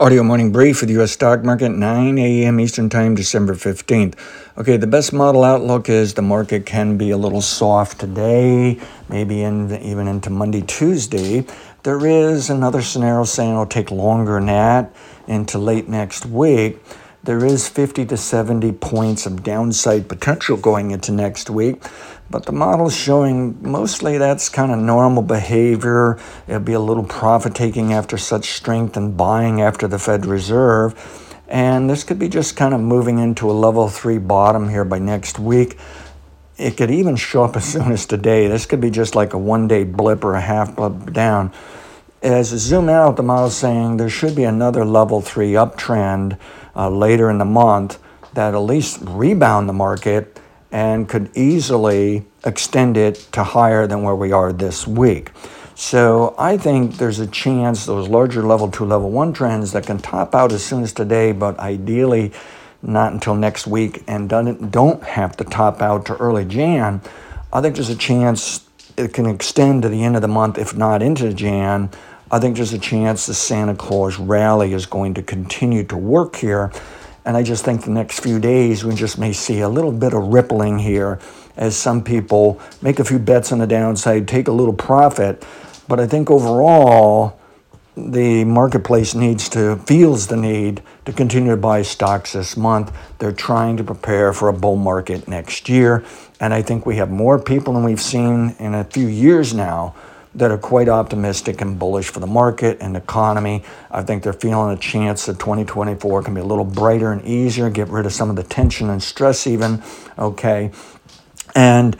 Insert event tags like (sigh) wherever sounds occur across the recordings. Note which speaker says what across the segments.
Speaker 1: Audio morning brief for the U.S. stock market, 9 a.m. Eastern Time, December 15th. Okay, the best model outlook is the market can be a little soft today, maybe in, even into Monday, Tuesday. There is another scenario saying it'll take longer than that into late next week. There is 50 to 70 points of downside potential going into next week. But the model's showing mostly that's kind of normal behavior. It'll be a little profit taking after such strength and buying after the Fed Reserve. And this could be just kind of moving into a level three bottom here by next week. It could even show up as soon as today. This could be just like a one day blip or a half blip down. As zoom out, the model is saying there should be another level three uptrend uh, later in the month that at least rebound the market and could easily extend it to higher than where we are this week. So I think there's a chance those larger level two, level one trends that can top out as soon as today, but ideally not until next week and don't have to top out to early Jan. I think there's a chance it can extend to the end of the month, if not into Jan. I think there's a chance the Santa Claus rally is going to continue to work here. And I just think the next few days we just may see a little bit of rippling here as some people make a few bets on the downside, take a little profit. But I think overall, the marketplace needs to, feels the need to continue to buy stocks this month. They're trying to prepare for a bull market next year. And I think we have more people than we've seen in a few years now that are quite optimistic and bullish for the market and economy. I think they're feeling a chance that 2024 can be a little brighter and easier, get rid of some of the tension and stress, even. Okay. And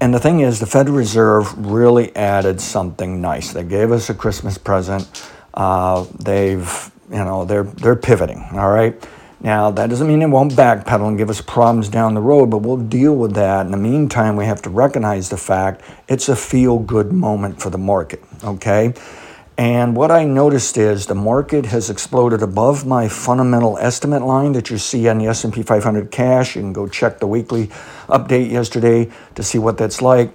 Speaker 1: and the thing is, the Federal Reserve really added something nice. They gave us a Christmas present. Uh, they've, you know, they're they're pivoting. All right. Now, that doesn't mean it won't backpedal and give us problems down the road, but we'll deal with that. In the meantime, we have to recognize the fact it's a feel good moment for the market, okay? And what I noticed is the market has exploded above my fundamental estimate line that you see on the S&P 500 cash. You can go check the weekly update yesterday to see what that's like.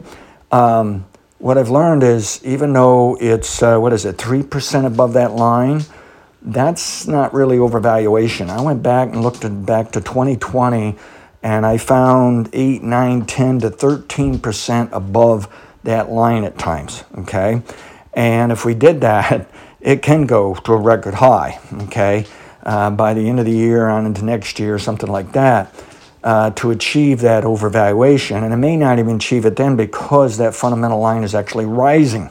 Speaker 1: Um, what I've learned is even though it's, uh, what is it, 3% above that line, that's not really overvaluation. I went back and looked at back to 2020 and I found 8, 9, 10 to 13% above that line at times, okay? And if we did that, (laughs) it can go to a record high, okay? Uh, by the end of the year on into next year, something like that, uh, to achieve that overvaluation. And it may not even achieve it then because that fundamental line is actually rising,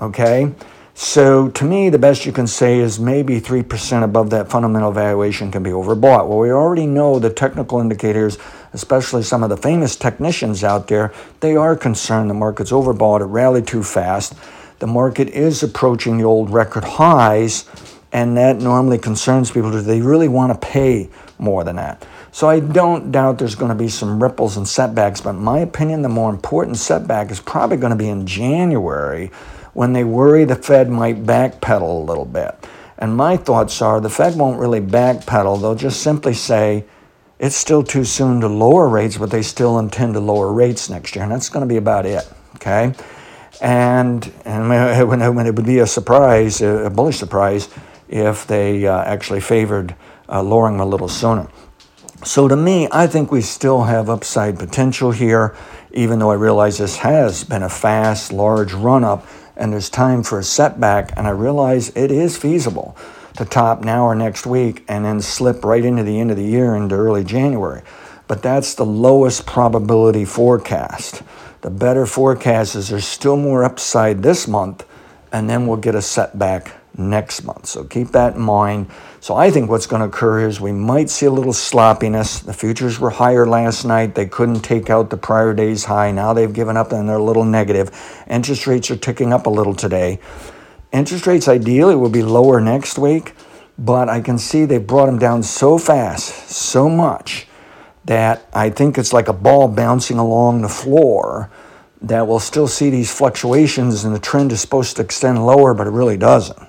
Speaker 1: okay? So to me, the best you can say is maybe 3% above that fundamental valuation can be overbought. Well, we already know the technical indicators, especially some of the famous technicians out there, they are concerned the market's overbought, it rallied too fast. The market is approaching the old record highs, and that normally concerns people. Do they really want to pay more than that? So I don't doubt there's going to be some ripples and setbacks, but in my opinion, the more important setback is probably going to be in January when they worry the Fed might backpedal a little bit. And my thoughts are the Fed won't really backpedal. They'll just simply say it's still too soon to lower rates, but they still intend to lower rates next year. And that's going to be about it. Okay. And, and (laughs) it would be a surprise, a bullish surprise, if they uh, actually favored uh, lowering them a little sooner. So to me, I think we still have upside potential here, even though I realize this has been a fast, large run up and there's time for a setback, and I realize it is feasible to top now or next week and then slip right into the end of the year into early January. But that's the lowest probability forecast. The better forecast is there's still more upside this month, and then we'll get a setback next month. So keep that in mind. So I think what's going to occur is we might see a little sloppiness. The futures were higher last night. They couldn't take out the prior day's high. Now they've given up and they're a little negative. Interest rates are ticking up a little today. Interest rates ideally will be lower next week, but I can see they brought them down so fast, so much, that I think it's like a ball bouncing along the floor that we'll still see these fluctuations and the trend is supposed to extend lower, but it really doesn't.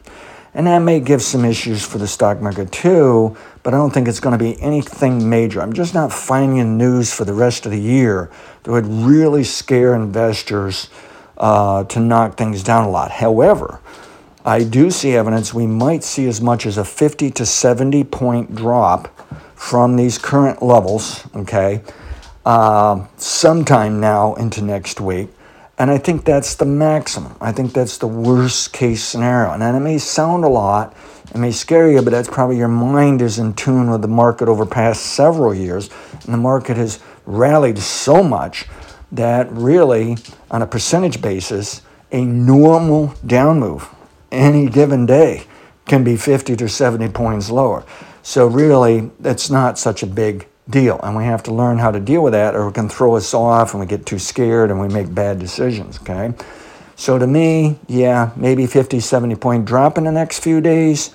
Speaker 1: And that may give some issues for the stock market too, but I don't think it's going to be anything major. I'm just not finding news for the rest of the year that would really scare investors uh, to knock things down a lot. However, I do see evidence we might see as much as a 50 to 70 point drop from these current levels, okay, uh, sometime now into next week. And I think that's the maximum. I think that's the worst case scenario. And it may sound a lot, it may scare you, but that's probably your mind is in tune with the market over past several years. And the market has rallied so much that really, on a percentage basis, a normal down move any given day can be 50 to 70 points lower. So really, it's not such a big deal. And we have to learn how to deal with that, or it can throw us off and we get too scared and we make bad decisions, okay? So to me, yeah, maybe 50, 70 point drop in the next few days,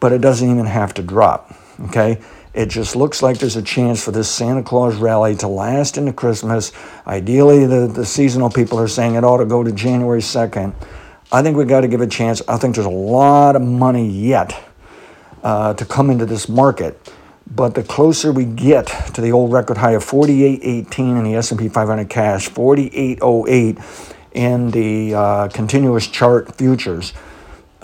Speaker 1: but it doesn't even have to drop, okay? It just looks like there's a chance for this Santa Claus rally to last into Christmas. Ideally, the, the seasonal people are saying it ought to go to January 2nd. I think we've got to give a chance. I think there's a lot of money yet uh, to come into this market. But the closer we get to the old record high of 48.18 in the S&P 500 cash, 48.08 in the uh, continuous chart futures,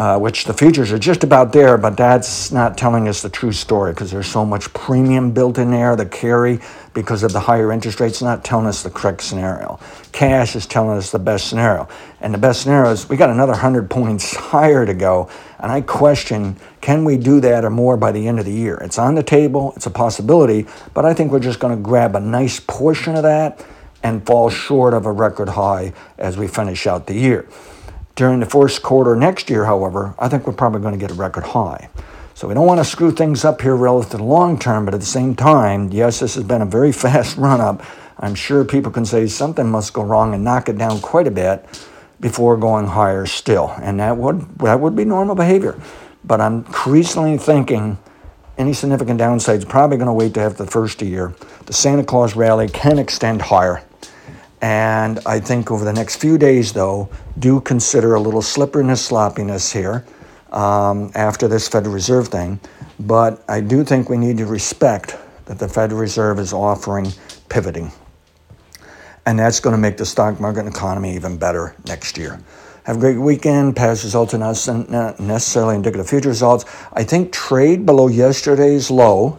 Speaker 1: uh, which the futures are just about there, but that's not telling us the true story because there's so much premium built in there, the carry because of the higher interest rates, not telling us the correct scenario. Cash is telling us the best scenario. And the best scenario is we got another 100 (laughs) points higher to go. And I question can we do that or more by the end of the year? It's on the table, it's a possibility, but I think we're just going to grab a nice portion of that and fall short of a record high as we finish out the year. During the first quarter next year, however, I think we're probably going to get a record high. So we don't want to screw things up here relative to the long term, but at the same time, yes, this has been a very (laughs) fast run up. I'm sure people can say something must go wrong and knock it down quite a bit before going higher still. And that would that would be normal behavior. But I'm increasingly thinking any significant downside is probably going to wait to after the first year. The Santa Claus rally can extend higher. And I think over the next few days, though, do consider a little slipperiness, sloppiness here um, after this Federal Reserve thing. But I do think we need to respect that the Federal Reserve is offering pivoting. And that's going to make the stock market and economy even better next year. Have a great weekend. Past results are not necessarily indicative of future results. I think trade below yesterday's low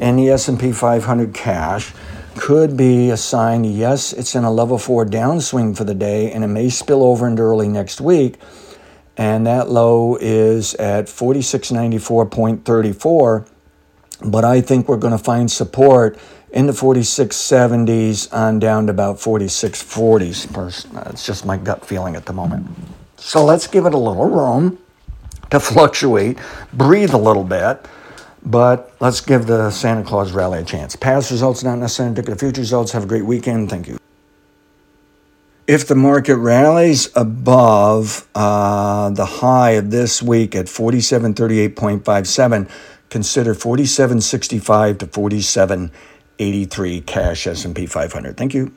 Speaker 1: in the S&P 500 cash could be a sign, yes, it's in a level four downswing for the day, and it may spill over into early next week. And that low is at 4694.34. But I think we're going to find support in the 4670s on down to about 4640s. It's just my gut feeling at the moment. So let's give it a little room to fluctuate, breathe a little bit. But let's give the Santa Claus rally a chance. Past results not necessarily indicative of future results. Have a great weekend. Thank you. If the market rallies above uh, the high of this week at 4738.57, consider 4765 to 4783 cash S&P 500. Thank you.